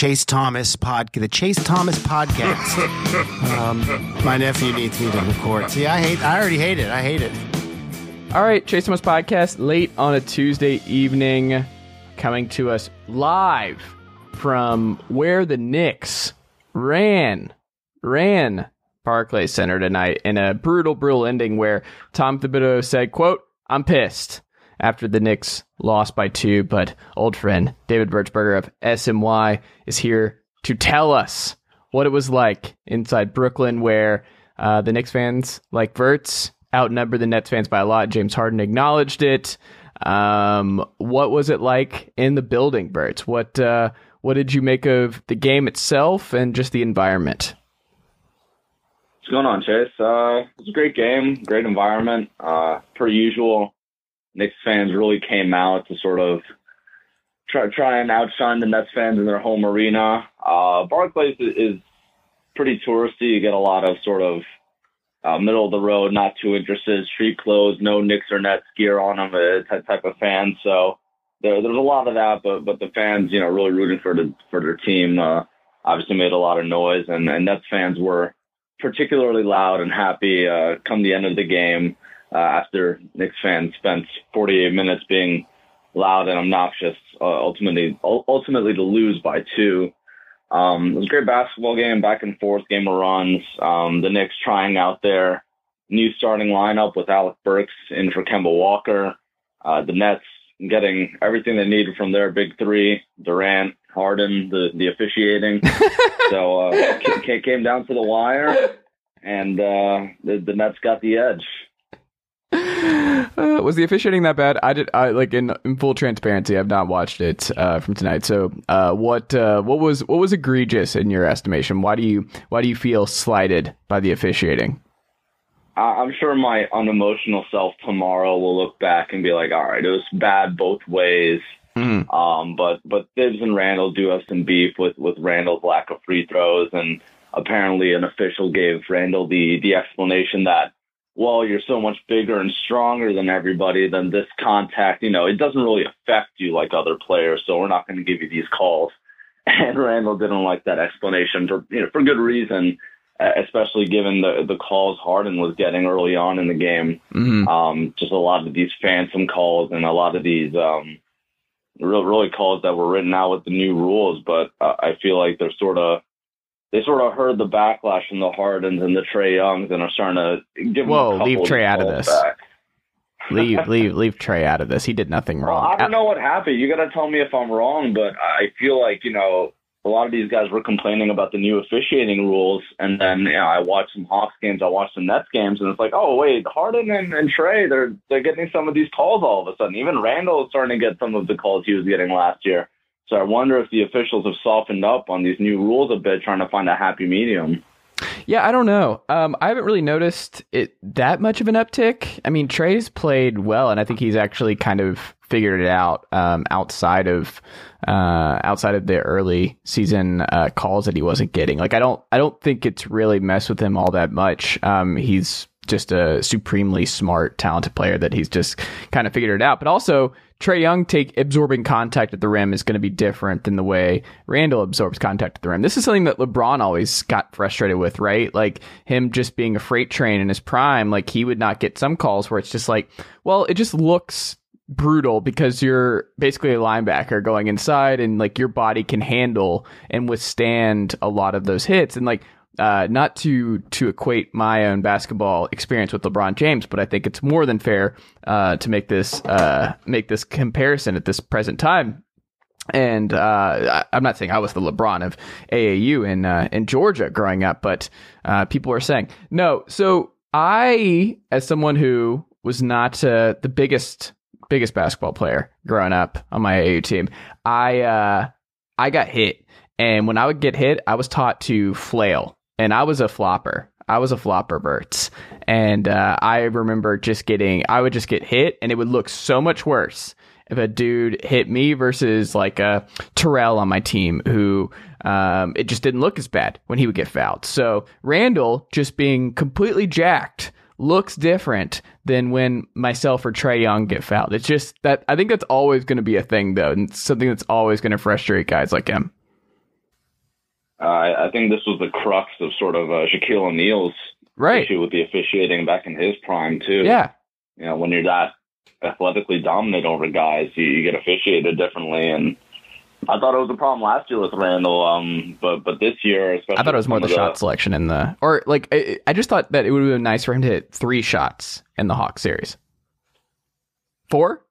Chase Thomas pod, the Chase Thomas podcast. um, my nephew needs me to record. See, I hate. I already hate it. I hate it. All right, Chase Thomas podcast late on a Tuesday evening, coming to us live from where the Knicks ran ran Barclays Center tonight in a brutal, brutal ending where Tom Thibodeau said, "quote I'm pissed." After the Knicks lost by two, but old friend David Vertsberger of SNY is here to tell us what it was like inside Brooklyn, where uh, the Knicks fans, like Verts, outnumber the Nets fans by a lot. James Harden acknowledged it. Um, what was it like in the building, Verts? What uh, what did you make of the game itself and just the environment? What's going on, Chase? Uh, it was a great game, great environment. Uh, per usual, Knicks fans really came out to sort of try try and outshine the Nets fans in their home arena. Uh, Barclays is, is pretty touristy. You get a lot of sort of uh, middle of the road, not too interested, street clothes, no Knicks or Nets gear on them, uh, type of fans. So there, there's a lot of that, but but the fans, you know, really rooting for the for their team. Uh, obviously made a lot of noise, and and Nets fans were particularly loud and happy uh, come the end of the game uh, after Knicks fans spent 48 minutes being loud and obnoxious, uh, ultimately ultimately to lose by two. Um, it was a great basketball game, back and forth game of runs. Um, the Knicks trying out their new starting lineup with Alec Burks in for Kemba Walker. Uh, the Nets getting everything they needed from their big three, Durant, Harden, the, the officiating. so uh, it came down to the wire, and uh, the, the Nets got the edge. Was the officiating that bad? I did. I like in, in full transparency. I've not watched it uh, from tonight. So, uh, what uh, what was what was egregious in your estimation? Why do you why do you feel slighted by the officiating? I'm sure my unemotional self tomorrow will look back and be like, all right, it was bad both ways. Mm-hmm. Um, but but Thibs and Randle do have some beef with with Randle's lack of free throws, and apparently an official gave Randle the the explanation that well, you're so much bigger and stronger than everybody, then this contact, you know, it doesn't really affect you like other players, so we're not going to give you these calls. And Randle didn't like that explanation for you know for good reason, especially given the the calls Harden was getting early on in the game. Mm-hmm. Um, just a lot of these phantom calls and a lot of these um, real really calls that were written out with the new rules. But uh, I feel like they're sort of they sort of heard the backlash from the Hardens and the Trae Youngs and are starting to give Whoa, leave Trae out of this. Back. leave, leave, leave Trae out of this. He did nothing wrong. Well, I don't know what happened. You got to tell me if I'm wrong, but I feel like you know a lot of these guys were complaining about the new officiating rules, and then you know, I watched some Hawks games, I watched some Nets games, and it's like, oh wait, Harden and, and Trae, they're they're getting some of these calls all of a sudden. Even Randle is starting to get some of the calls he was getting last year. So I wonder if the officials have softened up on these new rules a bit, trying to find a happy medium. Yeah, I don't know. Um, I haven't really noticed it that much of an uptick. I mean, Trae's played well, and I think he's actually kind of figured it out um, outside of uh, outside of the early season uh, calls that he wasn't getting. Like, I don't, I don't think it's really messed with him all that much. Um, he's just a supremely smart, talented player that he's just kind of figured it out. But also, Trae Young take absorbing contact at the rim is going to be different than the way Randle absorbs contact at the rim. This is something that LeBron always got frustrated with, right? Like him just being a freight train in his prime. Like he would not get some calls where it's just like, well, it just looks brutal because you're basically a linebacker going inside and like your body can handle and withstand a lot of those hits. And like uh, not to to equate my own basketball experience with LeBron James, but I think it's more than fair uh, to make this uh, make this comparison at this present time. And uh, I'm not saying I was the LeBron of AAU in uh, in Georgia growing up, but people are saying no. So I, as someone who was not the biggest biggest basketball player growing up on my AAU team, I I got hit, and when I would get hit, I was taught to flail and I was a flopper. I was a flopper, Verts. And uh, I remember just getting, I would just get hit, and it would look so much worse if a dude hit me versus like a Terrell on my team who um, it just didn't look as bad when he would get fouled. So Randle just being completely jacked looks different than when myself or Trae Young get fouled. It's just that I think that's always going to be a thing though, and something that's always going to frustrate guys like him. Uh, I, I think this was the crux of sort of uh, Shaquille O'Neal's Right. issue with the officiating back in his prime too. Yeah. You know, when you're that athletically dominant over guys, you, you get officiated differently, and I thought it was a problem last year with Randle. Um, but but this year, especially, I thought it was more the shot selection in the or like I, I just thought that it would have been nice for him to hit three shots in the Hawk series. Four,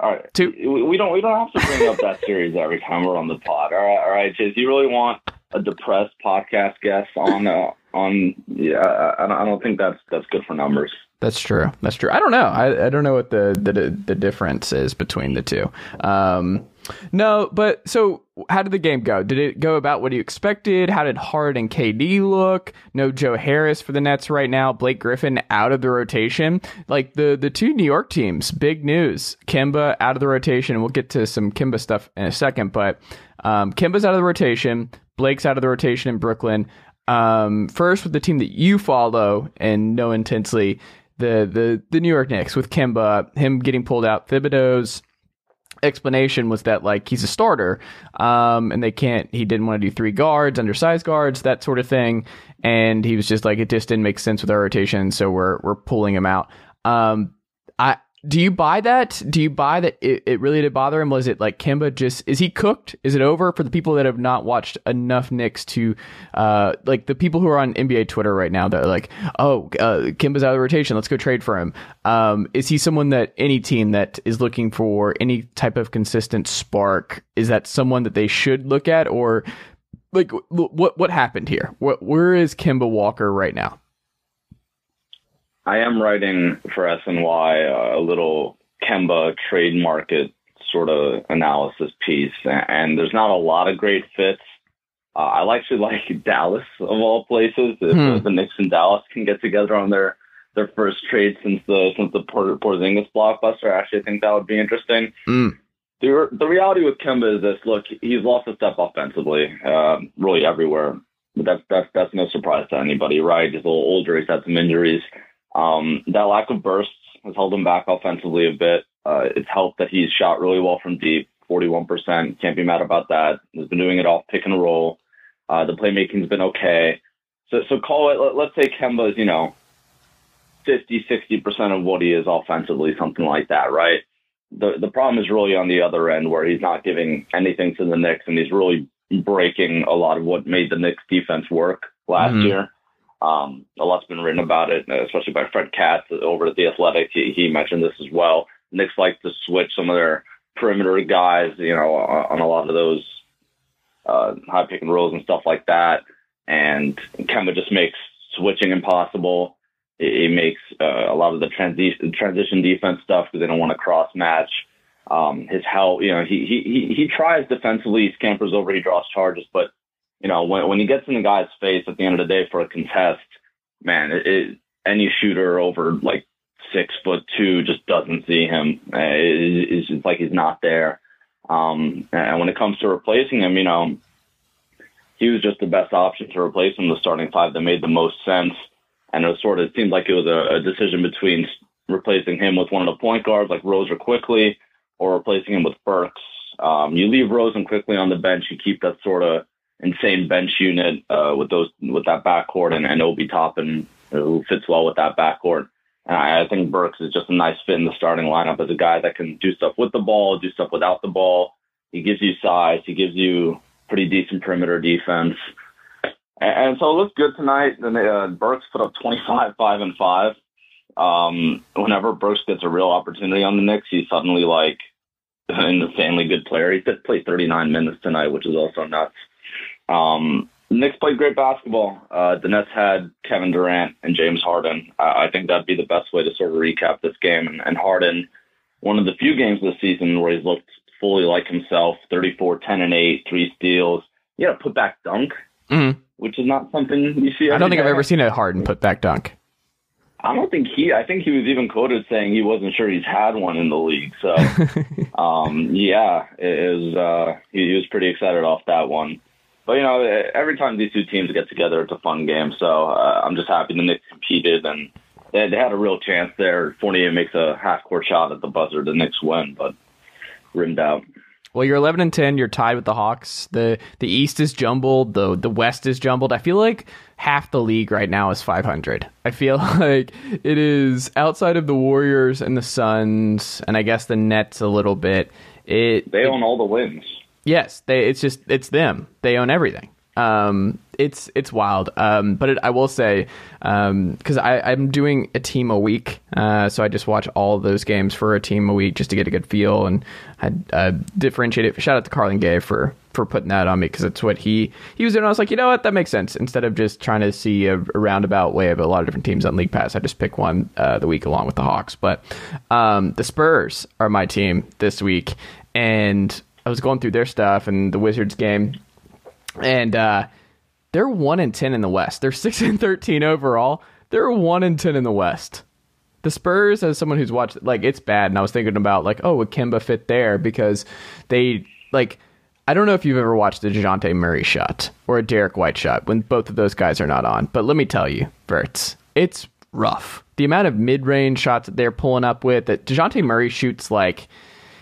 All right, two. we we don't we don't have to bring up that series every time we're on the pod. All right, all right, Chase. You really want a depressed podcast guest on uh, on? Yeah, I, I don't- think that's that's good for numbers. That's true. That's true. I don't know. I, I don't know what the, the the difference is between the two. Um, no, but so how did the game go? Did it go about what you expected? How did Harden KD look? No Joe Harris for the Nets right now. Blake Griffin out of the rotation. Like the the two New York teams, big news. Kemba out of the rotation. We'll get to some Kemba stuff in a second, but um, Kemba's out of the rotation. Blake's out of the rotation in Brooklyn. Um, first with the team that you follow and know intensely, the the the New York Knicks with Kemba, him getting pulled out. Thibodeau's explanation was that like he's a starter, um, and they can't. He didn't want to do three guards, undersized guards, that sort of thing, and he was just like it just didn't make sense with our rotation, so we're we're pulling him out. Um, I do you buy that? Do you buy that it, it really did bother him? Was it like Kemba just is he cooked? Is it over for the people that have not watched enough Knicks to uh like the people who are on NBA Twitter right now that are like, oh, uh, Kemba's out of the rotation, let's go trade for him. Um, is he someone that any team that is looking for any type of consistent spark is that someone that they should look at or like what what happened here? What where is Kemba Walker right now? I am writing for SNY a little Kemba trade market sort of analysis piece, and there's not a lot of great fits. Uh, I actually like Dallas of all places. If Hmm. the, Knicks and Dallas can get together on their their first trade since the since the Por- Porzingis blockbuster, I actually, think that would be interesting. Mm. The the reality with Kemba is this: look, he's lost a step offensively, um, really everywhere. But that's that's that's no surprise to anybody, right? He's a little older. He's had some injuries. Um, that lack of bursts has held him back offensively a bit. Uh, it's helped that he's shot really well from deep, 41%. Can't be mad about that. He's been doing it off pick and roll. Uh, the playmaking's been okay. So, so call it, let, let's say Kemba is, you know, 50, 60% of what he is offensively, something like that, right? The, the problem is really on the other end where he's not giving anything to the Knicks and he's really breaking a lot of what made the Knicks defense work last Mhm. year. Um, a lot's been written about it, especially by Fred Katz over at the Athletic. He, he mentioned this as well. Knicks like to switch some of their perimeter guys, you know, on, a lot of those uh, high pick and rolls and stuff like that. And Kemba just makes switching impossible. It, it makes uh, a lot of the transition transition defense stuff because they don't want to cross match. Um, his help, you know, he, he he he tries defensively, he scampers over, he draws charges, but you know, when when he gets in the guy's face at the end of the day for a contest, man, it, it, any shooter over like six foot two just doesn't see him. Uh, it, it's just like he's not there. Um, and when it comes to replacing him, you know, he was just the best option to replace him, the starting five that made the most sense. And it was sort of it seemed like it was a, a decision between replacing him with one of the point guards like Rose or Quickley, or replacing him with Burks. Um, you leave Rose and Quickley on the bench, you keep that sort of insane bench unit uh, with those with that backcourt and, and Obi Toppin, who fits well with that backcourt. And I, I think Burks is just a nice fit in the starting lineup as a guy that can do stuff with the ball, do stuff without the ball. He gives you size. He gives you pretty decent perimeter defense. And, and so it looks good tonight. Then uh, Burks put up 25, 5, and 5. Um, whenever Burks gets a real opportunity on the Knicks, he's suddenly like an insanely good player. He played 39 minutes tonight, which is also nuts. Um, Knicks played great basketball. Uh, the Nets had Kevin Durant and James Harden. I, I think that'd be the best way to sort of recap this game. And, and Harden, one of the few games this season where he's looked fully like himself 34, 10, and 8, three steals. He had a put back dunk, Mhm. which is not something you see. I don't think I've ever seen a Harden put back dunk. I don't think he. I think he was even quoted saying he wasn't sure he's had one in the league. So, um, yeah, it is. Uh, he, he was pretty excited off that one. But you know, every time these two teams get together, it's a fun game. So uh, I'm just happy the Knicks competed and they, they had a real chance there. Fournier makes a half court shot at the buzzer. The Knicks win, but rimmed out. Well, you're 11 and 10. You're tied with the Hawks. the The East is jumbled. the The West is jumbled. I feel like half the league right now is 500. I feel like it is outside of the Warriors and the Suns, and I guess the Nets a little bit. It they own it, all the wins. Yes, they. It's just it's them. They own everything. Um, it's it's wild. Um, but it, I will say, because um, I'm doing a team a week, uh, so I just watch all those games for a team a week just to get a good feel and I uh, differentiate it. Shout out to Carlin Gay for for putting that on me because it's what he he was doing. I was like, you know what, that makes sense. Instead of just trying to see a, a roundabout way of a lot of different teams on League Pass, I just pick one uh, the week along with the Hawks. But um, the Spurs are my team this week, and I was going through their stuff and the Wizards game and uh, they're one and ten in the West. They're six and thirteen overall. They're one and ten in the West. The Spurs, as someone who's watched, like it's bad, and I was thinking about like, oh, would Kemba fit there because they like. I don't know if you've ever watched a Dejounte Murray shot or a Derrick White shot when both of those guys are not on. But let me tell you, Verts, it's rough. The amount of mid-range shots that they're pulling up with that Dejounte Murray shoots like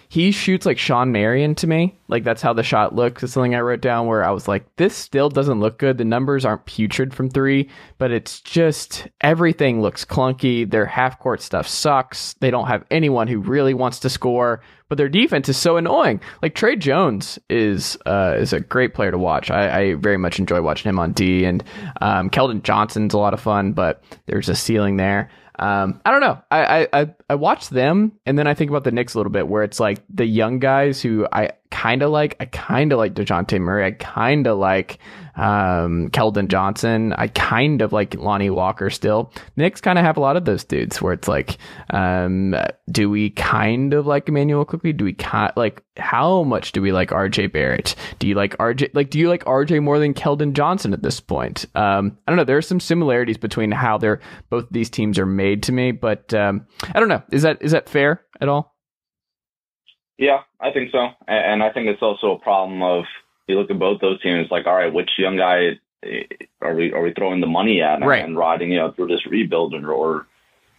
he shoots like Shawn Marion to me. Like that's how the shot looks. It's something I wrote down where I was like, this still doesn't look good. The numbers aren't putrid from three, but it's just everything looks clunky. Their half court stuff sucks. They don't have anyone who really wants to score, but their defense is so annoying. Like Tre Jones is uh, is a great player to watch. I, I very much enjoy watching him on D, and um, Keldon Johnson's a lot of fun, but there's a ceiling there. Um, I don't know. I, I I watch them, and then I think about the Knicks a little bit, where it's like the young guys who I kind of like. I kind of like Dejounte Murray. I kind of like um, Keldon Johnson. I kind of like Lonnie Walker still. Knicks kind of have a lot of those dudes where it's like, um, do we kind of like Immanuel Quickley? Do we kind like how much do we like RJ Barrett? Do you like RJ like do you like RJ more than Keldon Johnson at this point? Um, I don't know. There are some similarities between how they're both these teams are made to me, but um, I don't know. Is that is that fair at all? Yeah, I think so, and I think it's also a problem of you look at both those teams, like, all right, which young guy eh, are we are we throwing the money at right. and riding you know through this rebuild or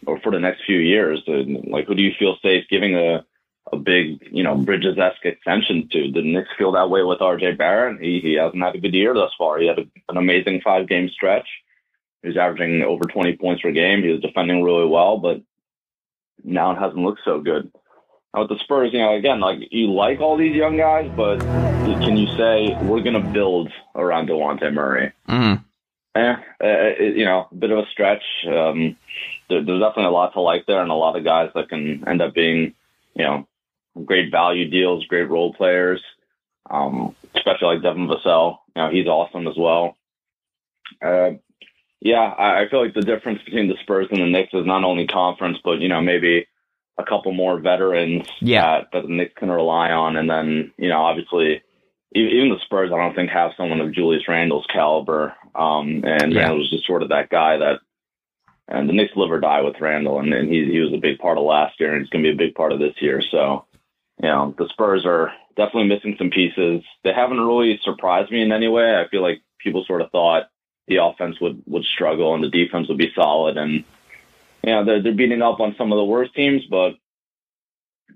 or for the next few years? And like, who do you feel safe giving a a big you know Bridges esque extension to? The Knicks feel that way with R.J. Barrett. He he hasn't had a good year thus far. He had a, an amazing five game stretch. He was averaging over 20 points per game. He was defending really well, but now it hasn't looked so good Now with the Spurs, you know, again, like you like all these young guys, but can you say we're going to build around Dejounte Murray? Mm-hmm. Eh, it, you know, a bit of a stretch. Um, there, there's definitely a lot to like there, and a lot of guys that can end up being, you know, great value deals, great role players. Um, especially like Devin Vassell, you know, he's awesome as well. Uh, yeah, I, I feel like the difference between the Spurs and the Knicks is not only conference, but you know, maybe a couple more veterans yeah. that, that the Knicks can rely on. And then, you know, obviously, even the Spurs, I don't think have someone of Julius Randle's caliber. Um, and yeah. Randle was just sort of that guy that, and the Knicks live or die with Randle, and, and he he was a big part of last year, and he's going to be a big part of this year. So, you know, the Spurs are definitely missing some pieces. They haven't really surprised me in any way. I feel like people sort of thought the offense would would struggle and the defense would be solid, and you know, they're, they're beating up on some of the worst teams, but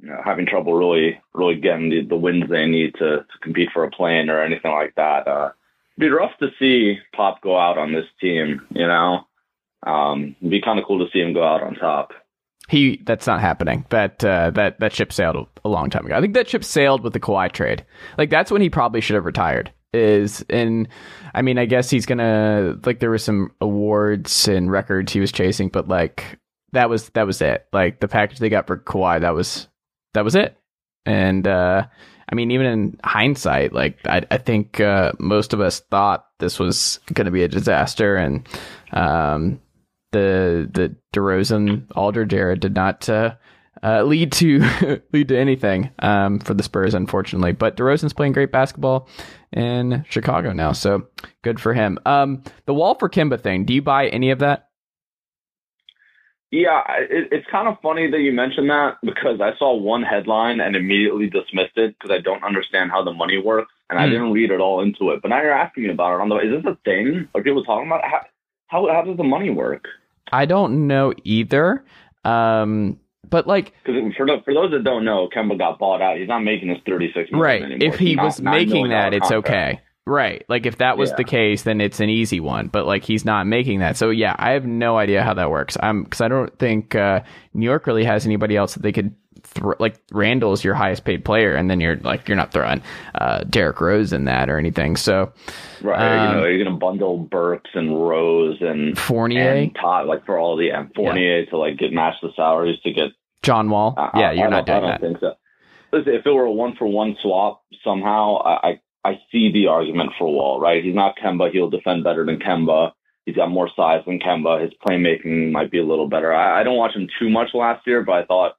you know, having trouble really, really getting the, the wins they need to, to compete for a plane or anything like that. Uh, it'd be rough to see Pop go out on this team, you know? Um, it'd be kind of cool to see him go out on top. He that's not happening. That uh, that that ship sailed a long time ago. I think that ship sailed with the Kawhi trade. Like that's when he probably should have retired. Is and I mean I guess he's gonna like there were some awards and records he was chasing, but like that was that was it. Like the package they got for Kawhi, that was that was it. And uh, I mean, even in hindsight, like I, I think uh, most of us thought this was to be a disaster, and um, the the DeRozan Aldridge era did not uh, uh, lead to lead to anything um, for the Spurs, unfortunately. But DeRozan's playing great basketball in Chicago now, so good for him. Um, the wall for Kemba thing. Do you buy any of that? Yeah, it, it's kind of funny that you mentioned that because I saw one headline and immediately dismissed it because I don't understand how the money works and mm. I hmm. didn't read it all into it. But now you're asking me about it. On the is this a thing? Are people talking about it? how how, how does the money work? I don't know either. Um, But like, because for for those that don't know, Kemba got bought out. He's not making his thirty six. right? Anymore. If he Not- was $9 making that, it's contract. okay. Right. Like if that was Yeah. the case, then it's an easy one. But like he's not making that. So yeah, I have no idea how that works. I'm because I don't think uh, New York really has anybody else that they could. Thro- like Randle's your highest paid player, and then you're like you're not throwing uh, Derrick Rose in that or anything. So Right, Um, you know, you're gonna bundle Burks and Rose and Fournier, and Todd, like for all the and Fournier to like get match the salaries to get. John Wall, I- yeah, you're not doing I don't think so. Listen, if it were a one for one swap, somehow I, I I see the argument for Wall. Right, he's not Kemba. He'll defend better than Kemba. He's got more size than Kemba. His playmaking might be a little better. I, I don't watch him too much last year, but I thought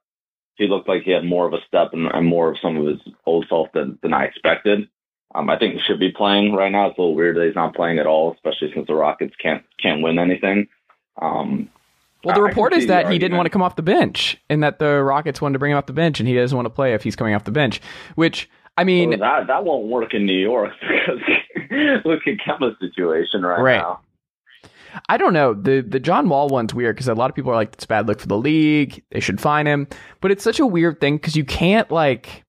he looked like he had more of a step and, and more of some of his old self than, than I expected. Um, I think he should be playing right now. It's a little weird that he's not playing at all, especially since the Rockets can't can't win anything. Um, Well, the I- report is that he didn't want to come off the bench, and that the Rockets wanted to bring him off the bench, and he doesn't want to play if he's coming off the bench. Which I mean, Well, that that won't work in New York because look at Kemba's situation right, Right. now. I don't know. The the John Wall one's weird because a lot of people are like, it's a bad look for the league. They should fine him. But it's such a weird thing because you can't like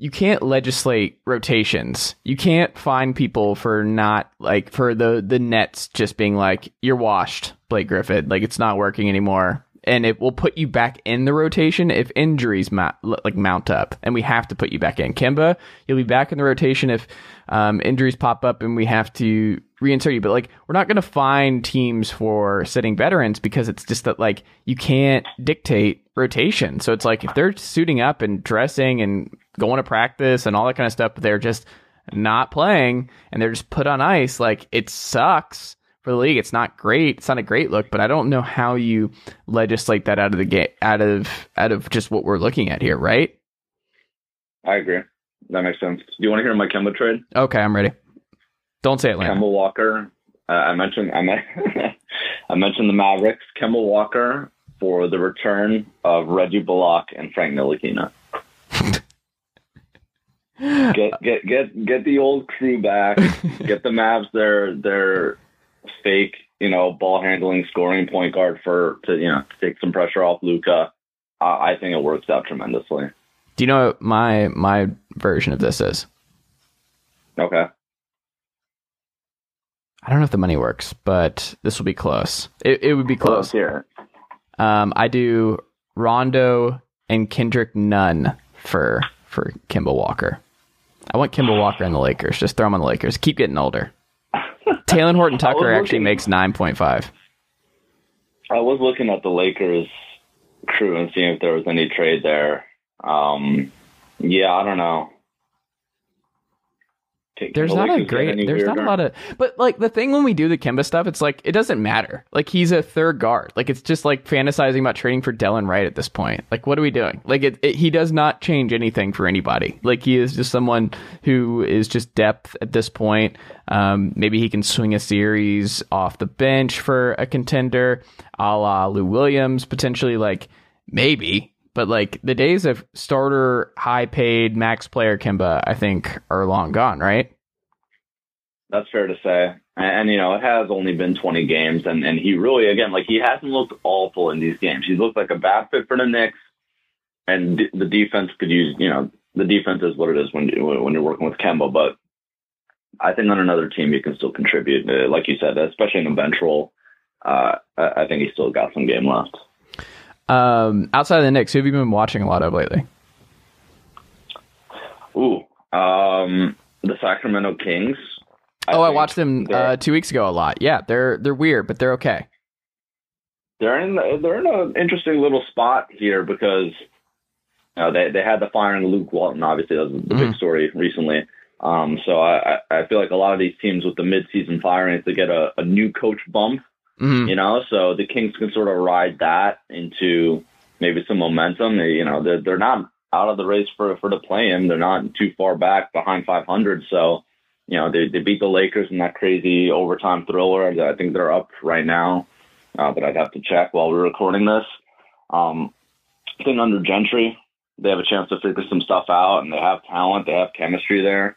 you can't legislate rotations. You can't fine people for not like for the the Nets just being like, you're washed, Blake Griffin. Like it's not working anymore. And it will put you back in the rotation if injuries mount, like mount up, and we have to put you back in. Kemba, you'll be back in the rotation if um, injuries pop up and we have to reinsert you. But like, we're not going to find teams for sitting veterans because it's just that like you can't dictate rotation. So it's like if they're suiting up and dressing and going to practice and all that kind of stuff, but they're just not playing and they're just put on ice, like it sucks for the league. It's not great. It's not a great look, but I don't know how you legislate that out of the game, out of out of just what we're looking at here, right? I agree. That makes sense. Do you want to hear my Kemba trade? Okay, I'm ready. Don't say Atlanta. Kemba Walker. Uh, I mentioned I, I mentioned the Mavericks. Kemba Walker for the return of Reggie Bullock and Frank Ntilikina. Get get get get the old crew back. get the Mavs their their fake you know ball handling scoring point guard for to you know take some pressure off Luka. Uh, I think it works out tremendously. Do you know what my my version of this is? Okay. I don't know if the money works, but this will be close. It, it would be close. here. Um, I do Rondo and Kendrick Nunn for for Kemba Walker. I want Kemba Walker in the Lakers. Just throw him on the Lakers. Keep getting older. Talen Horton Tucker actually looking- makes nine point five. I was looking at the Lakers crew and seeing if there was any trade there. Um, yeah, I don't know. There's the not a great. There's not a lot of. But like the thing when we do the Kemba stuff, it's like it doesn't matter. Like he's a third guard. Like it's just like fantasizing about trading for Delon Wright at this point. Like what are we doing? Like it, it, he does not change anything for anybody. Like he is just someone who is just depth at this point. Um, maybe he can swing a series off the bench for a contender, a la Lou Williams potentially. Like maybe. But like the days of starter, high paid, max player Kemba, I think are long gone, right? That's fair to say. And, and, you know, it has only been 20 games, and, and he really, again, like he hasn't looked awful in these games. He's looked like a bad fit for the Knicks, and d- the defense could use, you know, the defense is what it is when you, when you're working with Kemba. But I think on another team, he can still contribute, uh, like you said, especially in a bench role. Uh, I, I think he's still got some game left. Um, outside of the Knicks, who have you been watching a lot of lately? Ooh, um, the Sacramento Kings. oh, I watched them uh, two weeks ago a lot. Yeah, they're they're weird, but they're okay. they're in they're in an interesting little spot here because you know, they they had the firing of Luke Walton. Obviously, that was the big Mhm. story recently. Um, so I, I I feel like a lot of these teams with the midseason firing to get a, a new coach bump, hmm you know. So the Kings can sort of ride that into maybe some momentum. They, you know, they're they're not out of the race for for the play-in. They're not too far back behind 500. So you know they they beat the Lakers in that crazy overtime thriller. I think they're up right now, uh, but I'd have to check while we're recording this. Um, I think under Gentry, they have a chance to figure some stuff out, and they have talent. They have chemistry there.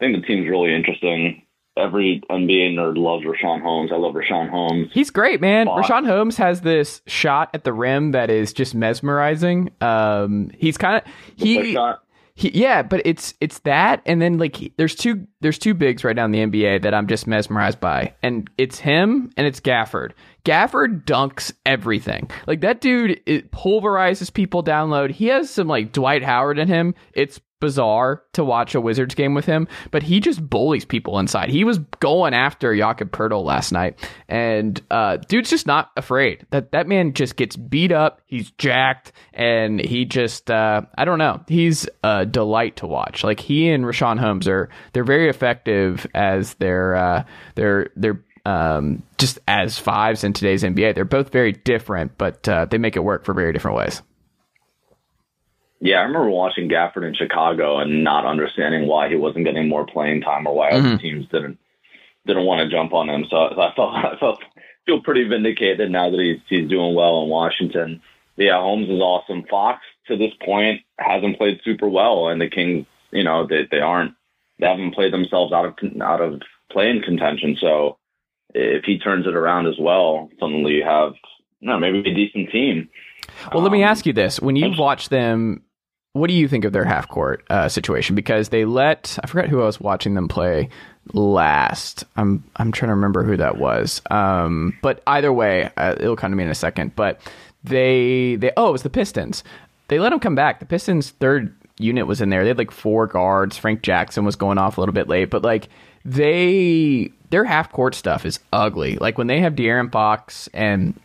I think the team's really interesting every NBA nerd loves Richaun Holmes. I love Richaun Holmes. He's great, man. Richaun Holmes has this shot at the rim that is just mesmerizing. Um, he's kind of he, he, yeah, but it's it's that, and then like he- there's two there's two bigs right now in the NBA that I'm just mesmerized by, and it's him and it's Gafford. Gafford dunks everything. Like that dude, it pulverizes people down low. He has some like Dwight Howard in him. It's bizarre to watch a Wizards game with him, but he just bullies people inside. He was going after Jakob Poeltl last night, and uh, dude's just not afraid. That that man just gets beat up. He's jacked, and he just uh, I don't know. He's a delight to watch. Like he and Richaun Holmes are they're very effective as their uh, their their um, just as fives in today's NBA. They're both very different, but uh, they make it work for very different ways. Yeah, I remember watching Gafford in Chicago and not understanding why he wasn't getting more playing time or why other teams didn't didn't want to jump on him. So I felt I felt feel pretty vindicated now that he's he's doing well in Washington. Yeah, Holmes is awesome. Fox to this point hasn't played super well, and the Kings, you know, they they aren't they haven't played themselves out of out of playing contention. So if he turns it around as well, suddenly you have you know, maybe a decent team. Well, let me Um, ask you this: When you've watched them, what do you think of their half court uh, situation? Because they let I forgot who I was watching them play last. I'm I'm trying to remember who that was. Um, but either way, uh, it'll come to me in a second. But they they oh, it was the Pistons. They let them come back. The Pistons' third unit was in there. They had like four guards. Frank Jackson was going off a little bit late, but like they their half court stuff is ugly. Like when they have De'Aaron Fox and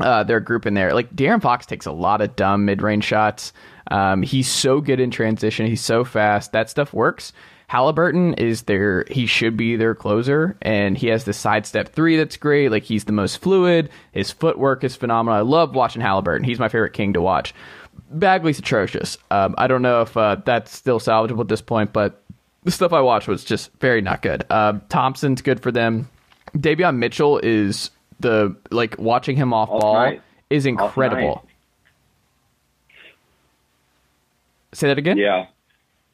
uh, their group in there. Like De'Aaron Fox takes a lot of dumb mid range shots. Um, he's so good in transition. He's so fast. That stuff works. Halliburton is their he should be their closer, and he has the sidestep three that's great. Like he's the most fluid. His footwork is phenomenal. I love watching Halliburton. He's my favorite king to watch. Bagley's atrocious. Um, I don't know if uh, that's still salvageable at this point, but the stuff I watched was just very not good. Um, Thompson's good for them. Davion Mitchell is the like watching him off Off ball night. is incredible. night. Say that again. Yeah.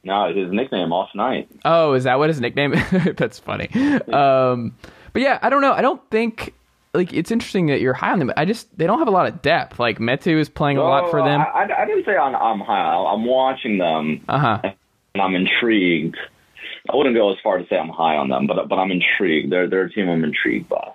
No, his nickname off night. Oh, is that what his nickname? That's funny. Um, but yeah, I don't know. I don't think like it's interesting that you're high on them. I just they don't have a lot of depth. Like Metu is playing a lot for them. I, I, I didn't say I'm, I'm high. I'm watching them Uh huh. and I'm intrigued. I wouldn't go as far to say I'm high on them, but but I'm intrigued. They're they're a team I'm intrigued by.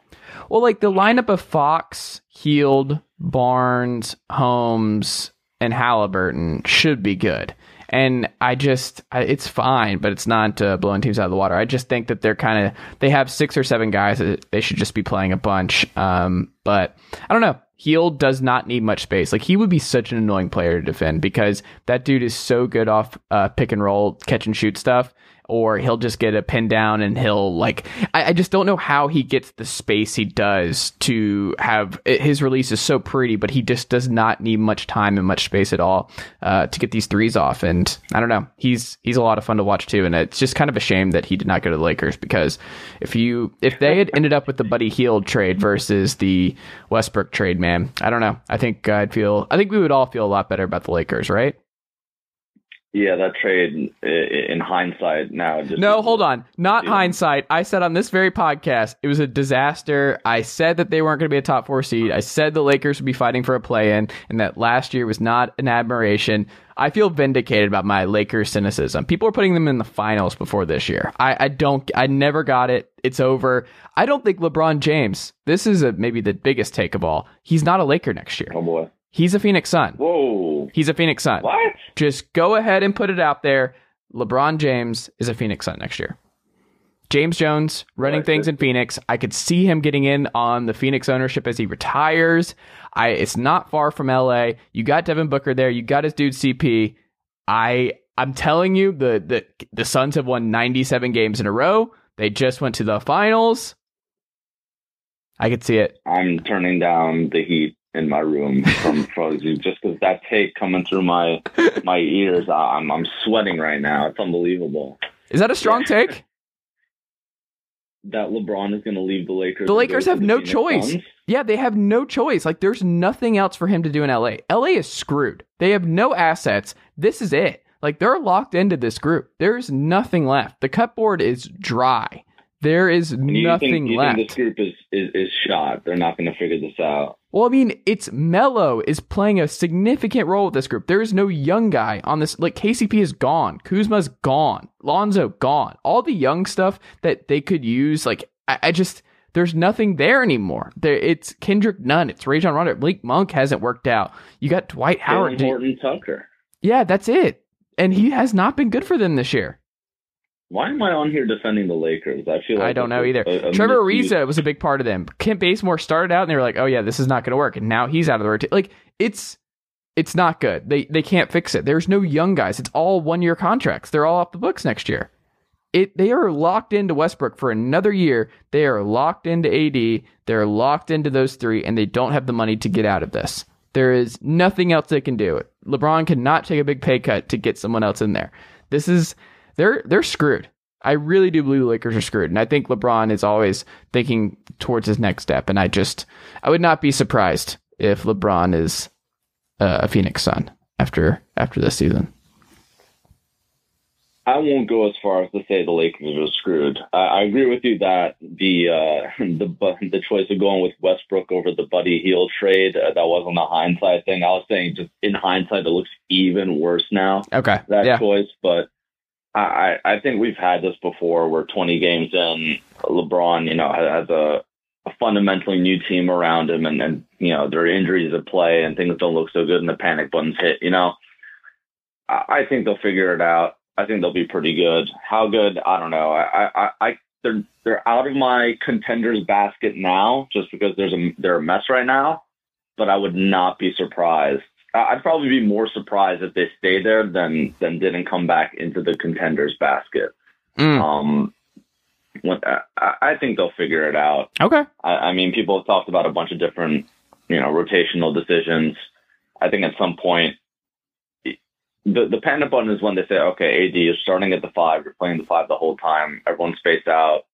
Well, like the lineup of Fox, Hield, Barnes, Holmes, and Halliburton should be good. And I just, I, it's fine, but it's not uh, blowing teams out of the water. I just think that they're kind of, they have six or seven guys that they should just be playing a bunch. Um, but I don't know. Hield does not need much space. Like he would be such an annoying player to defend because that dude is so good off uh, pick and roll, catch and shoot stuff or he'll just get a pin down and he'll like I, I just don't know how he gets the space he does to have his release is so pretty but he just does not need much time and much space at all uh, to get these threes off. And i don't know he's he's a lot of fun to watch too. And it's just kind of a shame that he did not go to the lakers because if you if they had ended up with the buddy Hield trade versus the westbrook trade man i don't know. I think i'd feel i think we would all feel a lot better about the lakers right Yeah, that trade in hindsight now. Just No, hold on. Not Yeah. hindsight. I said on this very podcast it was a disaster. I said that they weren't going to be a top four seed. I said the Lakers would be fighting for a play in, and that last year was not an admiration. I feel vindicated about my Lakers cynicism. People are putting them in the finals before this year. I, I don't. I never got it. It's over. I don't think LeBron James. This is a, maybe the biggest take of all. He's not a Laker next year. Oh boy. He's a Phoenix Sun. Whoa. He's a Phoenix Sun. What? Just go ahead and put it out there. LeBron James is a Phoenix Sun next year. James Jones running Right. things in Phoenix. I could see him getting in on the Phoenix ownership as he retires. I it's not far from LA. You got Devin Booker there. You got his dude CP. I I'm telling you the the the Suns have won 97 games in a row. They just went to the finals. I could see it. I'm turning down the heat in my room from Frozy just because that take coming through my my ears. I'm I'm sweating right now. It's unbelievable. Is that a strong take? That LeBron is going to leave the Lakers. The Lakers have the no Phoenix choice. Suns? Yeah, they have no choice. Like, there's nothing else for him to do in LA. LA is screwed. They have no assets. This is it. Like, they're locked into this group. There's nothing left. The cupboard is dry. There is nothing think, you left. think this group is, is, is shot. They're not going to figure this out. Well, I mean, it's Melo is playing a significant role with this group. There is no young guy on this. Like KCP is gone, Kuzma's gone, Lonzo gone. All the young stuff that they could use, like I, I just there's nothing there anymore. There, it's Kendrick Nunn, it's Rajon Rondo, Blake Monk hasn't worked out. You got Dwight Howard. Horton Tucker. Yeah, that's it. And he has not been good for them this year. Why am I on here defending the Lakers? I feel like I don't know either. a- a Trevor. Ariza was a big part of them. Kent Bazemore started out and they were like, "Oh yeah, this is not going to work," and now he's out of the rotation. Like it's it's not good. They they can't fix it. There's no young guys. It's all one year contracts. They're all off the books next year. It they are locked into Westbrook for another year. They are locked into AD. They're locked into those three, and they don't have the money to get out of this. There is nothing else they can do. LeBron cannot take a big pay cut to get someone else in there. This is they're they're screwed. I really do believe the Lakers are screwed, and I think LeBron is always thinking towards his next step. And I just I would not be surprised if LeBron is uh, a Phoenix Sun after after this season. I won't go as far as to say the Lakers are screwed. I, I agree with you that the uh, the the choice of going with Westbrook over the Buddy Hield trade uh, that wasn't a hindsight thing. I was saying just in hindsight, it looks even worse now Okay, that yeah, choice. But I, I think we've had this before, where 20 games in, LeBron, you know, has a, a fundamentally new team around him, and and you know there are injuries at play, and things don't look so good, and the panic buttons hit. You know, I, I think they'll figure it out. I think they'll be pretty good. How good? I don't know. I, I, I they're they're out of my contenders basket now, just because there's a they're a mess right now. But I would not be surprised. I'd probably be more surprised if they stay there than than didn't come back into the contenders basket. Mm, Um, when, I, I think they'll figure it out. okay, I, I mean, people have talked about a bunch of different, you know, rotational decisions. I think at some point, the the panic button is when they say, okay, AD is starting at the five, you're playing the five the whole time, everyone's spaced out.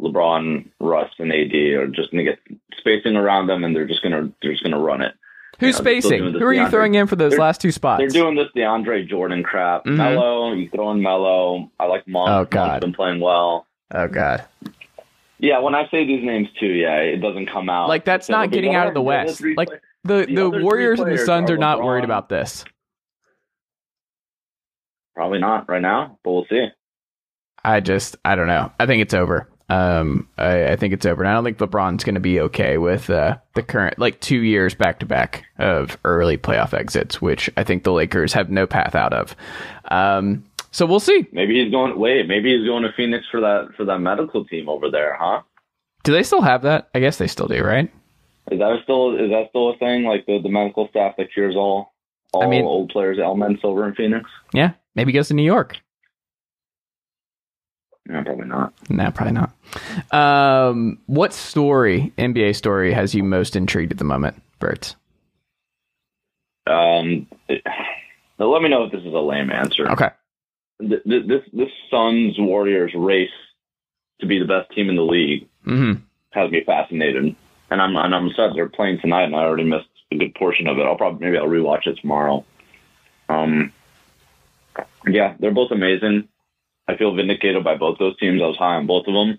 LeBron, Russ, and AD are just going to get spacing around them, and they're just going to they're just going to run it. Who's Yeah, spacing? Who are you DeAndre. throwing in for those They're- last two spots? They're doing this DeAndre Jordan crap. Mhm. Melo, you throw in Melo. I like Monk. Oh, God. Monk's been playing well. oh God, Yeah, when I say these names too, yeah, it doesn't come out. like that's So not getting out of the West. three Like the the the Warriors and the Suns are are not worried about this. Probably not right now, but we'll see. I just I don't know. I think it's over. Um, I, I think it's over, and I don't think LeBron's going to be okay with uh, the current like two years back to back of early playoff exits, which I think the Lakers have no path out of. Um, so we'll see. Maybe he's going. Wait, maybe he's going to Phoenix for that for that medical team over there, huh? Do they still have that? I guess they still do, right? Is that still is that still a thing? Like the, the medical staff that cures all all I mean- old players' ailments over in Phoenix? Yeah, maybe he goes to New York. No, probably not. No, probably not. Um, what story, NBA story, has you most intrigued at the moment, Bert? Um, it- let me know if this is a lame answer. Okay. Th- th- This this Suns Warriors race to be the best team in the league hmm has me fascinated, and I'm and I'm sad they're playing tonight, and I already missed a good portion of it. I'll probably maybe I'll rewatch it tomorrow. Um, yeah, they're both amazing. I feel vindicated by both those teams. I was high on both of them.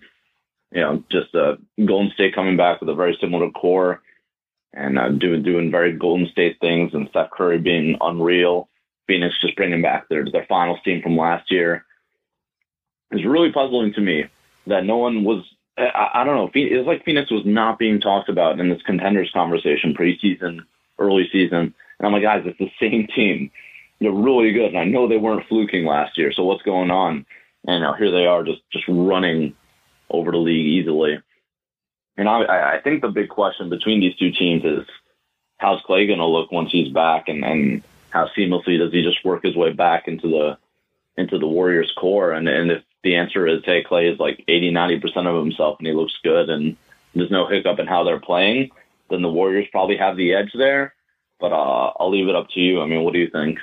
You know, just uh, Golden State coming back with a very similar core and uh, doing doing very Golden State things, and Steph Curry being unreal. Phoenix just bringing back their their finals team from last year. It's really puzzling to me that no one was. I, I don't know. It's like Phoenix was not being talked about in this contenders conversation preseason, early season. And I'm like, guys, it's the same team. They're really good, and I know they weren't fluking last year. So what's going on? And now here they are, just just running over the league easily. And I, I think the big question between these two teams is how's Klay going to look once he's back, and and how seamlessly does he just work his way back into the into the Warriors core? And and if the answer is, hey, Klay is like 80, 90 percent of himself, and he looks good, and there's no hiccup in how they're playing, then the Warriors probably have the edge there. But uh, I'll leave it up to you. I mean, what do you think?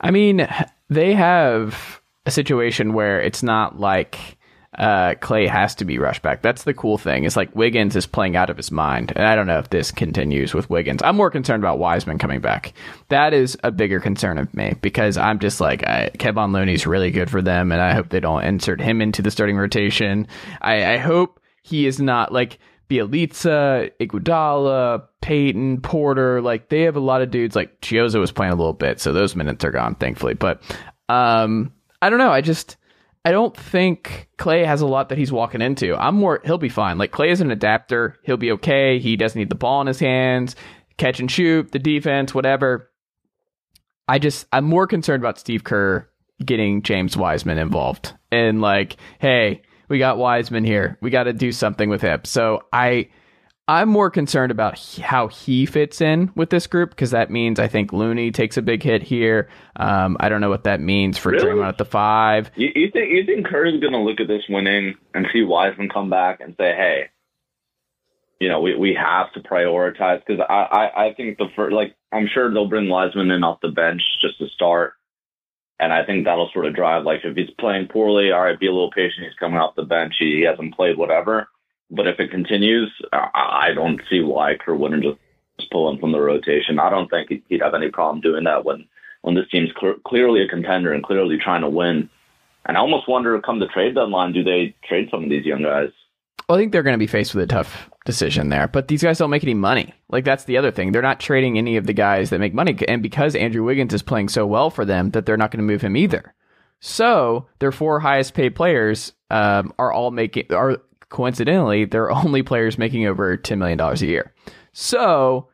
I mean, they have a situation where it's not like uh, Klay has to be rushed back. That's the cool thing. It's like Wiggins is playing out of his mind. And I don't know if this continues with Wiggins. I'm more concerned about Wiseman coming back. That is a bigger concern of me because I'm just like, I, Kevon Looney's really good for them. And I hope they don't insert him into the starting rotation. I, I hope he is not like Bjelica, Iguodala, Peyton, Porter. Like they have a lot of dudes. Like Chiozza was playing a little bit. So those minutes are gone, thankfully. But um, I don't know. I just I don't think Klay has a lot that he's walking into. I'm more he'll be fine. Like Klay is an adapter. He'll be okay. He doesn't need the ball in his hands, catch and shoot, the defense, whatever. I just I'm more concerned about Steve Kerr getting James Wiseman involved. And like, hey, we got Wiseman here. We got to do something with him. So I I'm more concerned about how he fits in with this group because that means I think Looney takes a big hit here. Um, I don't know what that means for Really? Draymond at the five. You, you think you think Curry's going to look at this winning and see Wiseman come back and say, "Hey, you know, we we have to prioritize." Because I, I I think the first, like I'm sure they'll bring Wiseman in off the bench just to start, and I think that'll sort of drive. Like if he's playing poorly, all right, be a little patient. He's coming off the bench. He, he hasn't played, whatever. But if it continues, I, I don't see why Kerr wouldn't just, just pull him from the rotation. I don't think he'd, have any problem doing that when when this team's cl- clearly a contender and clearly trying to win. And I almost wonder, come the trade deadline, do they trade some of these young guys? I think they're going to be faced with a tough decision there, but these guys don't make any money. Like that's the other thing. They're not trading any of the guys that make money, and because Andrew Wiggins is playing so well for them, that they're not going to move him either. So their four highest paid players um, are all making are coincidentally they're only players making over ten million dollars a year. So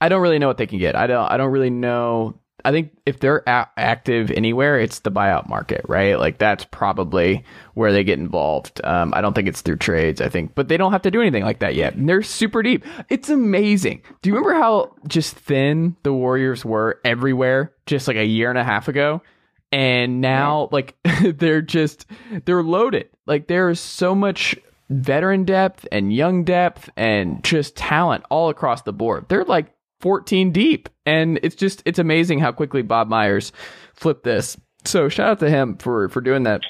I don't really know what they can get. I don't. I don't really know. I think if they're a- active anywhere, it's the buyout market, right? Like that's probably where they get involved. Um, I don't think it's through trades. I think, but they don't have to do anything like that yet. And they're super deep. It's amazing. Do you remember how just thin the Warriors were everywhere just like a year and a half ago? And now, like they're just they're loaded. Like there is so much veteran depth and young depth and just talent all across the board. They're like 14 deep. And it's just it's amazing how quickly Bob Myers flipped this. So shout out to him for for doing that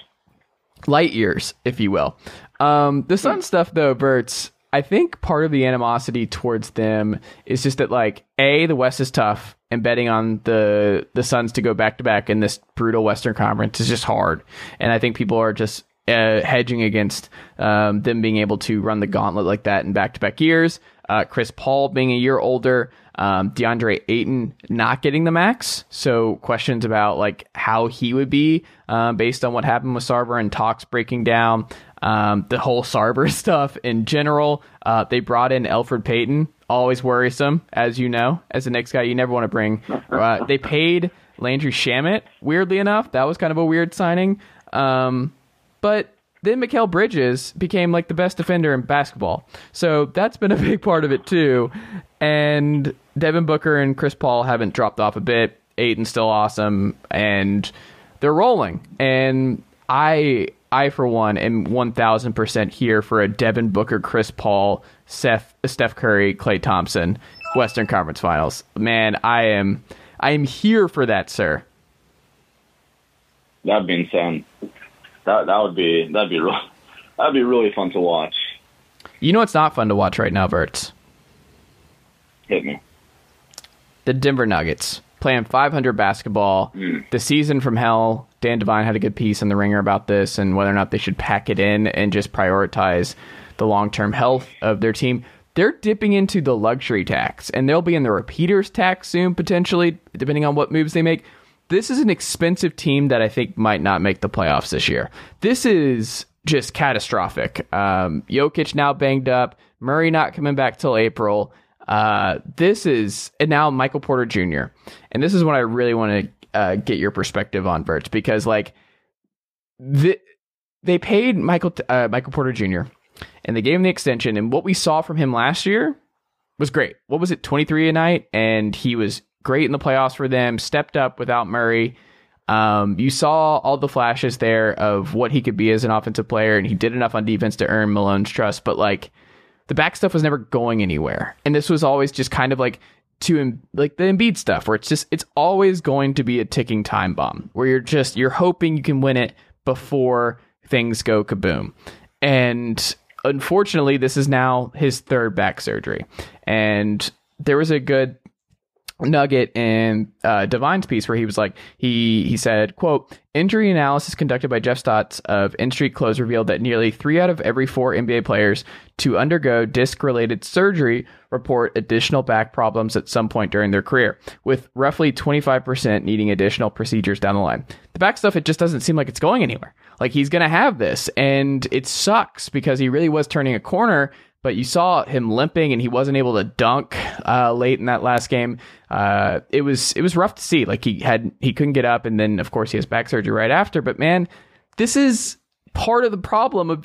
light years, if you will. Um, the Sun stuff though, Verts, I think part of the animosity towards them is just that like A, the West is tough and betting on the the Suns to go back to back in this brutal Western Conference is just hard. And I think people are just uh, hedging against um, them being able to run the gauntlet like that in back to back years. Uh, Chris Paul being a year older, um, DeAndre Ayton not getting the max. So questions about like how he would be um, based on what happened with Sarver and talks breaking down. Um, the whole Sarver stuff in general. Uh, they brought in Elfrid Payton, always worrisome, as you know, as the next guy you never want to bring. Uh, they paid Landry Shamet, weirdly enough. That was kind of a weird signing. Um, but then Mikal Bridges became like the best defender in basketball. So that's been a big part of it too. And Devin Booker and Chris Paul haven't dropped off a bit. Ayton's still awesome and they're rolling. And I I for one am one thousand percent here for a Devin Booker, Chris Paul, Seth Steph Curry, Klay Thompson, Western Conference Finals. Man, I am I am here for that, sir. That'd be insane. That that would be that'd be real, that'd be really fun to watch. You know what's not fun to watch right now, Verts? Hit me. the Denver Nuggets playing 500 basketball. Hmm. The season from hell. Dan Devine had a good piece in the Ringer about this and whether or not they should pack it in and just prioritize the long-term health of their team. They're dipping into the luxury tax, and they'll be in the repeaters tax soon, potentially, depending on what moves they make. This is an expensive team that I think might not make the playoffs this year. This is just catastrophic. Um, Jokic now banged up, Murray not coming back till April. Uh, this is and now Michael Porter Jr. And this is what I really want to uh, get your perspective on, Bert, because like the, they paid Michael uh, Michael Porter Jr. and they gave him the extension, and what we saw from him last year was great. What was it, twenty three a night, and he was great in the playoffs for them. Stepped up without Murray. Um, you saw all the flashes there of what he could be as an offensive player, and he did enough on defense to earn Malone's trust. But like the back stuff was never going anywhere, and this was always just kind of like to like the Embiid stuff, where it's just it's always going to be a ticking time bomb, where you're just you're hoping you can win it before things go kaboom. And unfortunately, this is now his third back surgery. And there was a good nugget in uh, Devine's piece where he was like, he he said, "quote Injury analysis conducted by Jeff Stotts of In Street Clothes revealed that nearly three out of every four NBA players to undergo disc-related surgery report additional back problems at some point during their career, with roughly 25% needing additional procedures down the line. The back stuff, it just doesn't seem like it's going anywhere. Like he's to have this, and it sucks because he really was turning a corner." But you saw him limping and he wasn't able to dunk uh, late in that last game. Uh, it was it was rough to see. Like he had he couldn't get up, and then of course he has back surgery right after. But man, this is part of the problem of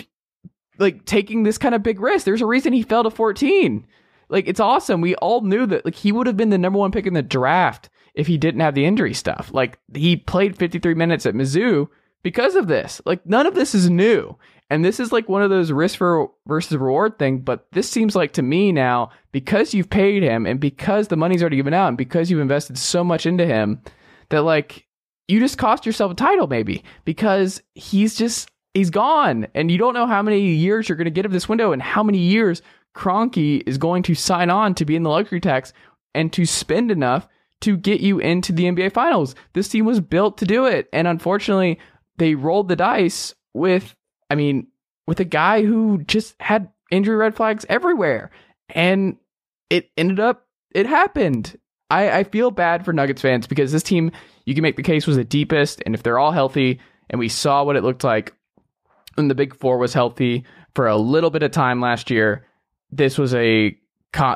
like taking this kind of big risk. There's a reason he fell to 14. Like it's awesome. We all knew that like he would have been the number one pick in the draft if he didn't have the injury stuff. Like he played 53 minutes at Mizzou because of this. Like none of this is new. And this is like one of those risk for versus reward thing. But this seems like to me now, because you've paid him and because the money's already given out and because you've invested so much into him, that like you just cost yourself a title maybe because he's just he's gone and you don't know how many years you're going to get of this window and how many years Kroenke is going to sign on to be in the luxury tax and to spend enough to get you into the NBA finals. This team was built to do it and unfortunately they rolled the dice with I mean, with a guy who just had injury red flags everywhere. And it ended up, it happened. I, I feel bad for Nuggets fans because this team, you can make the case, was the deepest. And if they're all healthy, and we saw what it looked like when the Big Four was healthy for a little bit of time last year, this was a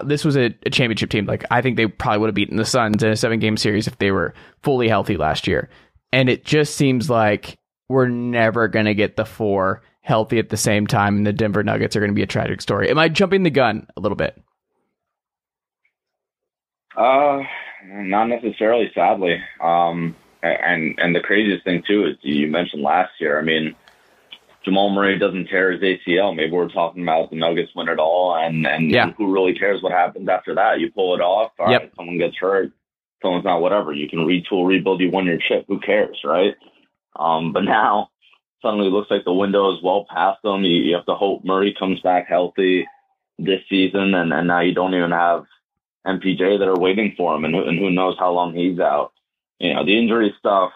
this was a, a, championship team. Like I think they probably would have beaten the Suns in a seven game series if they were fully healthy last year. And it just seems like we're never going to get the four healthy at the same time, and the Denver Nuggets are going to be a tragic story. Am I jumping the gun a little bit? Uh, not necessarily, sadly. Um, and and the craziest thing too is you mentioned last year. I mean, Jamal Murray doesn't tear his ACL. Maybe we're talking about the Nuggets win it all, and and yeah. who really cares what happens after that? You pull it off. All yep. right, someone gets hurt. Someone's not whatever. You can retool, rebuild. You won your chip. Who cares, right? Um, but now suddenly it looks like the window is well past them. You, you have to hope Murray comes back healthy this season, and, and now you don't even have MPJ that are waiting for him, and, and who knows how long he's out. You know, the injury stuff,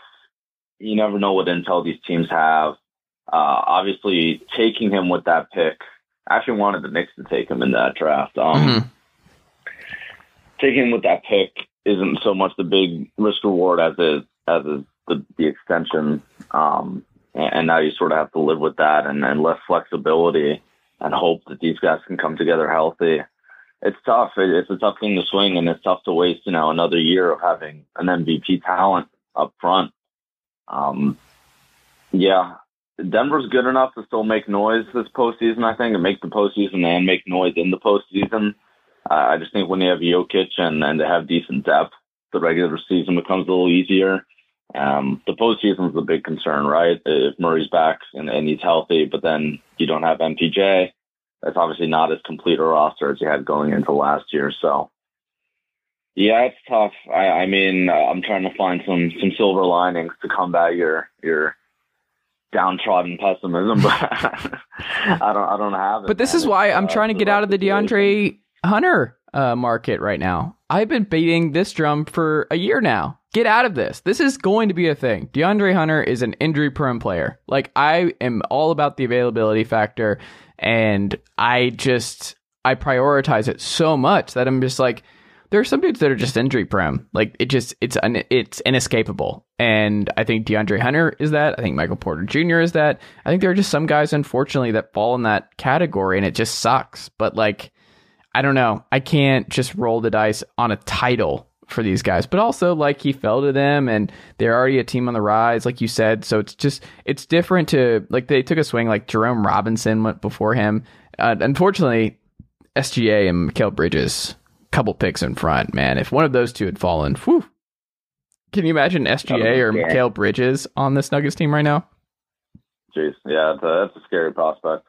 you never know what intel these teams have. Uh, obviously, taking him with that pick, I actually wanted the Knicks to take him in that draft. Um, mm-hmm. Taking him with that pick isn't so much the big risk reward as is as is the, the extension. Um, and and, now you sort of have to live with that and, and less flexibility and hope that these guys can come together healthy. It's tough. It's a tough thing to swing, and it's tough to waste, you know, another year of having an MVP talent up front. Um, yeah, Denver's good enough to still make noise this postseason, I think, and make the postseason and make noise in the postseason. Uh, I just think when you have Jokic and, and they have decent depth, the regular season becomes a little easier. Um, the postseason is a big concern, right? If Murray's back and, and he's healthy, but then you don't have MPJ, that's obviously not as complete a roster as you had going into last year. So, yeah, it's tough. I, I mean, uh, I'm trying to find some some silver linings to combat your your downtrodden pessimism, but I don't I don't have it. But this man. is why I'm uh, trying to get out of the DeAndre Hunter uh, market right now. I've been beating this drum for a year now. Get out of this. This is going to be a thing. DeAndre Hunter is an injury prone player. Like, I am all about the availability factor, and I just, I prioritize it so much that I'm just like, there are some dudes that are just injury prone. Like it just it's un, it's inescapable. And I think DeAndre Hunter is that. I think Michael Porter Jr. is that. I think there are just some guys unfortunately that fall in that category and it just sucks. But like I don't know. I can't just roll the dice on a title for these guys. But also, like he fell to them, and they're already a team on the rise, like you said. So it's just it's different to like they took a swing. Like Jerome Robinson went before him. Uh, unfortunately, SGA and Mikal Bridges, couple picks in front. Man, if one of those two had fallen, whew, can you imagine SGA or Mikal Bridges on this Nuggets team right now? Jeez, yeah, that's a, that's a scary prospect.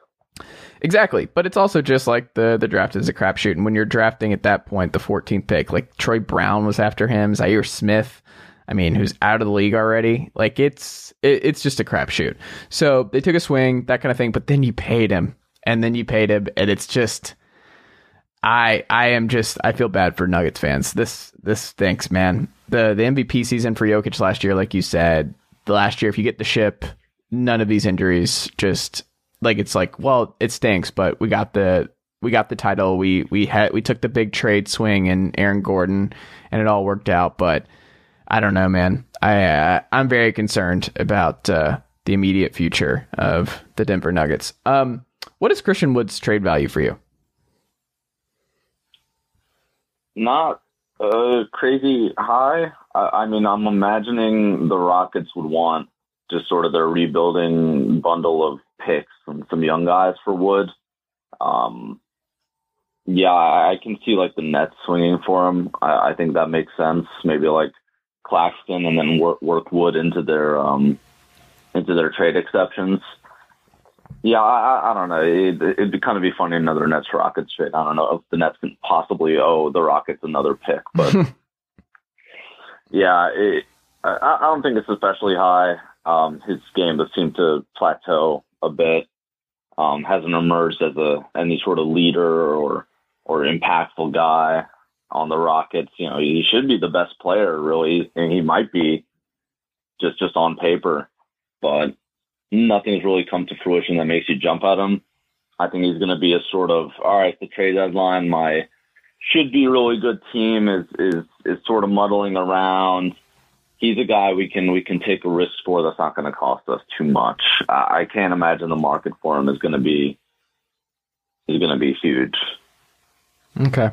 Exactly, but it's also just like the the draft is a crapshoot, and when you're drafting at that point, the 14th pick, like Troy Brown was after him, Zhaire Smith, I mean, who's out of the league already. Like it's it, it's just a crapshoot. So they took a swing, that kind of thing. But then you paid him, and then you paid him, and it's just. I I am just I feel bad for Nuggets fans. This this stinks, man. The the MVP season for Jokic last year, like you said, the last year if you get the ship, none of these injuries just like it's like well it stinks, but we got the we got the title. We we had we took the big trade swing and Aaron Gordon, and it all worked out. But I don't know, man. I uh, I'm very concerned about uh, the immediate future of the Denver Nuggets. Um, what is Christian Wood's trade value for you? Not uh, crazy high. I, I mean, I'm imagining the Rockets would want just sort of their rebuilding bundle of picks and some young guys for Wood. Um, yeah, I can see like the Nets swinging for him. I, I think that makes sense. Maybe like Claxton and then work, work Wood into their um, into their trade exceptions. Yeah, I, I don't know. It, it'd kind of be funny another Nets Rockets trade. I don't know if the Nets can possibly owe the Rockets another pick, but yeah, it, I, I don't think it's especially high. Um, his game does seem to plateau a bit. Um, hasn't emerged as a any sort of leader or or impactful guy on the Rockets. You know, he should be the best player, really, and he might be just just on paper, but nothing's really come to fruition that makes you jump at him. I think he's going to be a sort of all right. The trade deadline, my should be really good team is is is sort of muddling around. He's a guy we can we can take a risk for that's not going to cost us too much. I, I can't imagine the market for him is going to be is going to be huge. Okay.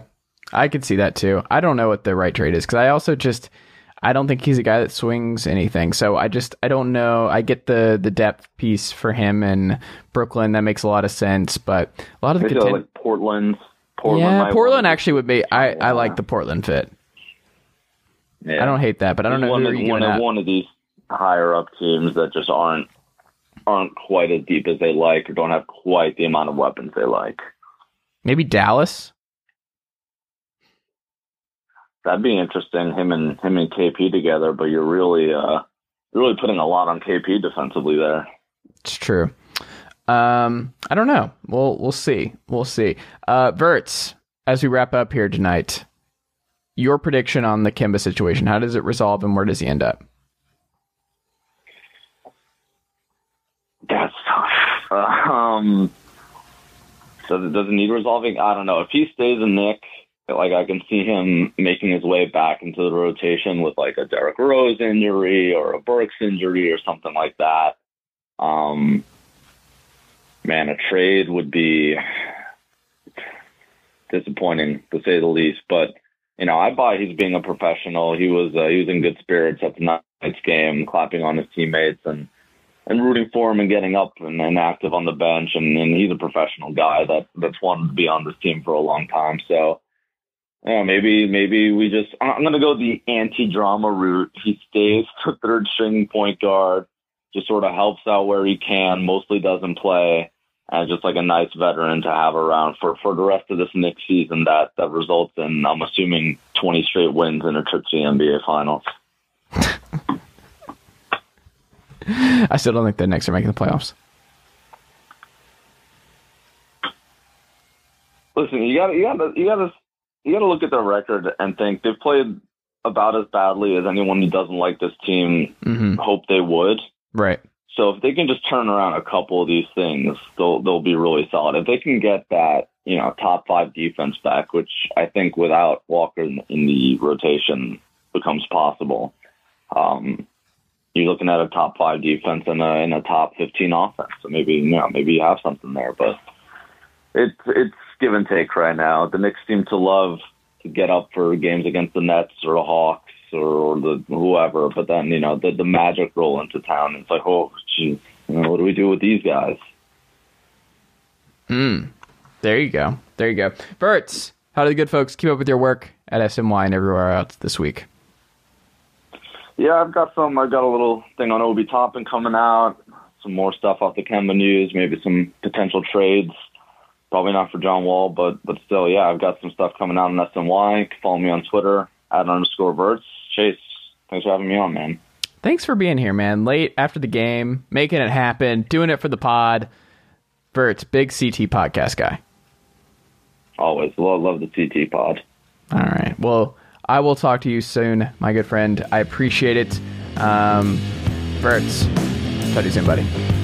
I could see that too. I don't know what the right trade is because I also just I don't think he's a guy that swings anything. So I just I don't know. I get the the depth piece for him in Brooklyn. That makes a lot of sense. But a lot of the content- like Portland. Portland yeah, Portland actually would be. I I like the Portland fit. Yeah. I don't hate that, but I don't know one, who of, are you one, going of, one of these higher up teams that just aren't aren't quite as deep as they like or don't have quite the amount of weapons they like. Maybe Dallas. That'd be interesting. Him and him and KP together, but you're really uh you're really putting a lot on KP defensively there. It's true. Um, I don't know. We'll we'll see. We'll see. Uh, Verts, as we wrap up here tonight, your prediction on the Kemba situation. How does it resolve, and where does he end up? That's tough. Um, does it does it need resolving? I don't know. If he stays in Nick, like I can see him making his way back into the rotation with like a Derrick Rose injury or a Burks injury or something like that. Um, man, a trade would be disappointing to say the least. But you know, I buy he's being a professional. He was uh, he was in good spirits at the night's game, clapping on his teammates and and rooting for him and getting up and, and active on the bench. And, and he's a professional guy that that's wanted to be on this team for a long time. So. Yeah, maybe maybe we just. I'm to go the anti-drama route. He stays to third string point guard, just sort of helps out where he can. Mostly doesn't play, and just like a nice veteran to have around for for the rest of this next season. That that results in I'm assuming 20 straight wins and a trip to the NBA Finals. I still don't think the Knicks are making the playoffs. Listen, you got to you got you got to you got to look at their record and think they've played about as badly as anyone who doesn't like this team hmm hoped they would. Right. So if they can just turn around a couple of these things, they'll they'll be really solid. If they can get that, you know, top five defense back, which I think without Walker in, in the rotation becomes possible. Um, you're looking at a top five defense and a, and a top 15 offense. So maybe you know maybe you have something there, but it's it's give and take right now. The Knicks seem to love to get up for games against the Nets or the Hawks or, or the whoever, but then you know the the Magic roll into town. And it's like, oh, geez, you know, what do we do with these guys? Mm. There you go. There you go. Verts, how do the good folks keep up with your work at SNY and everywhere else this week? Yeah, I've got some. I've got a little thing on Obi Toppin coming out. Some more stuff off the Kemba news. Maybe some potential trades. Probably not for John Wall, but but still, yeah, I've got some stuff coming out on SNY. Follow me on Twitter at underscore Verts. Chase, Thanks for having me on, man. Thanks for being here, man. Late after the game, making it happen, doing it for the pod. Verts, big CT podcast guy. Always love love the CT pod. All right. Well, I will talk to you soon, my good friend. I appreciate it. Um, Verts, talk to you soon, buddy.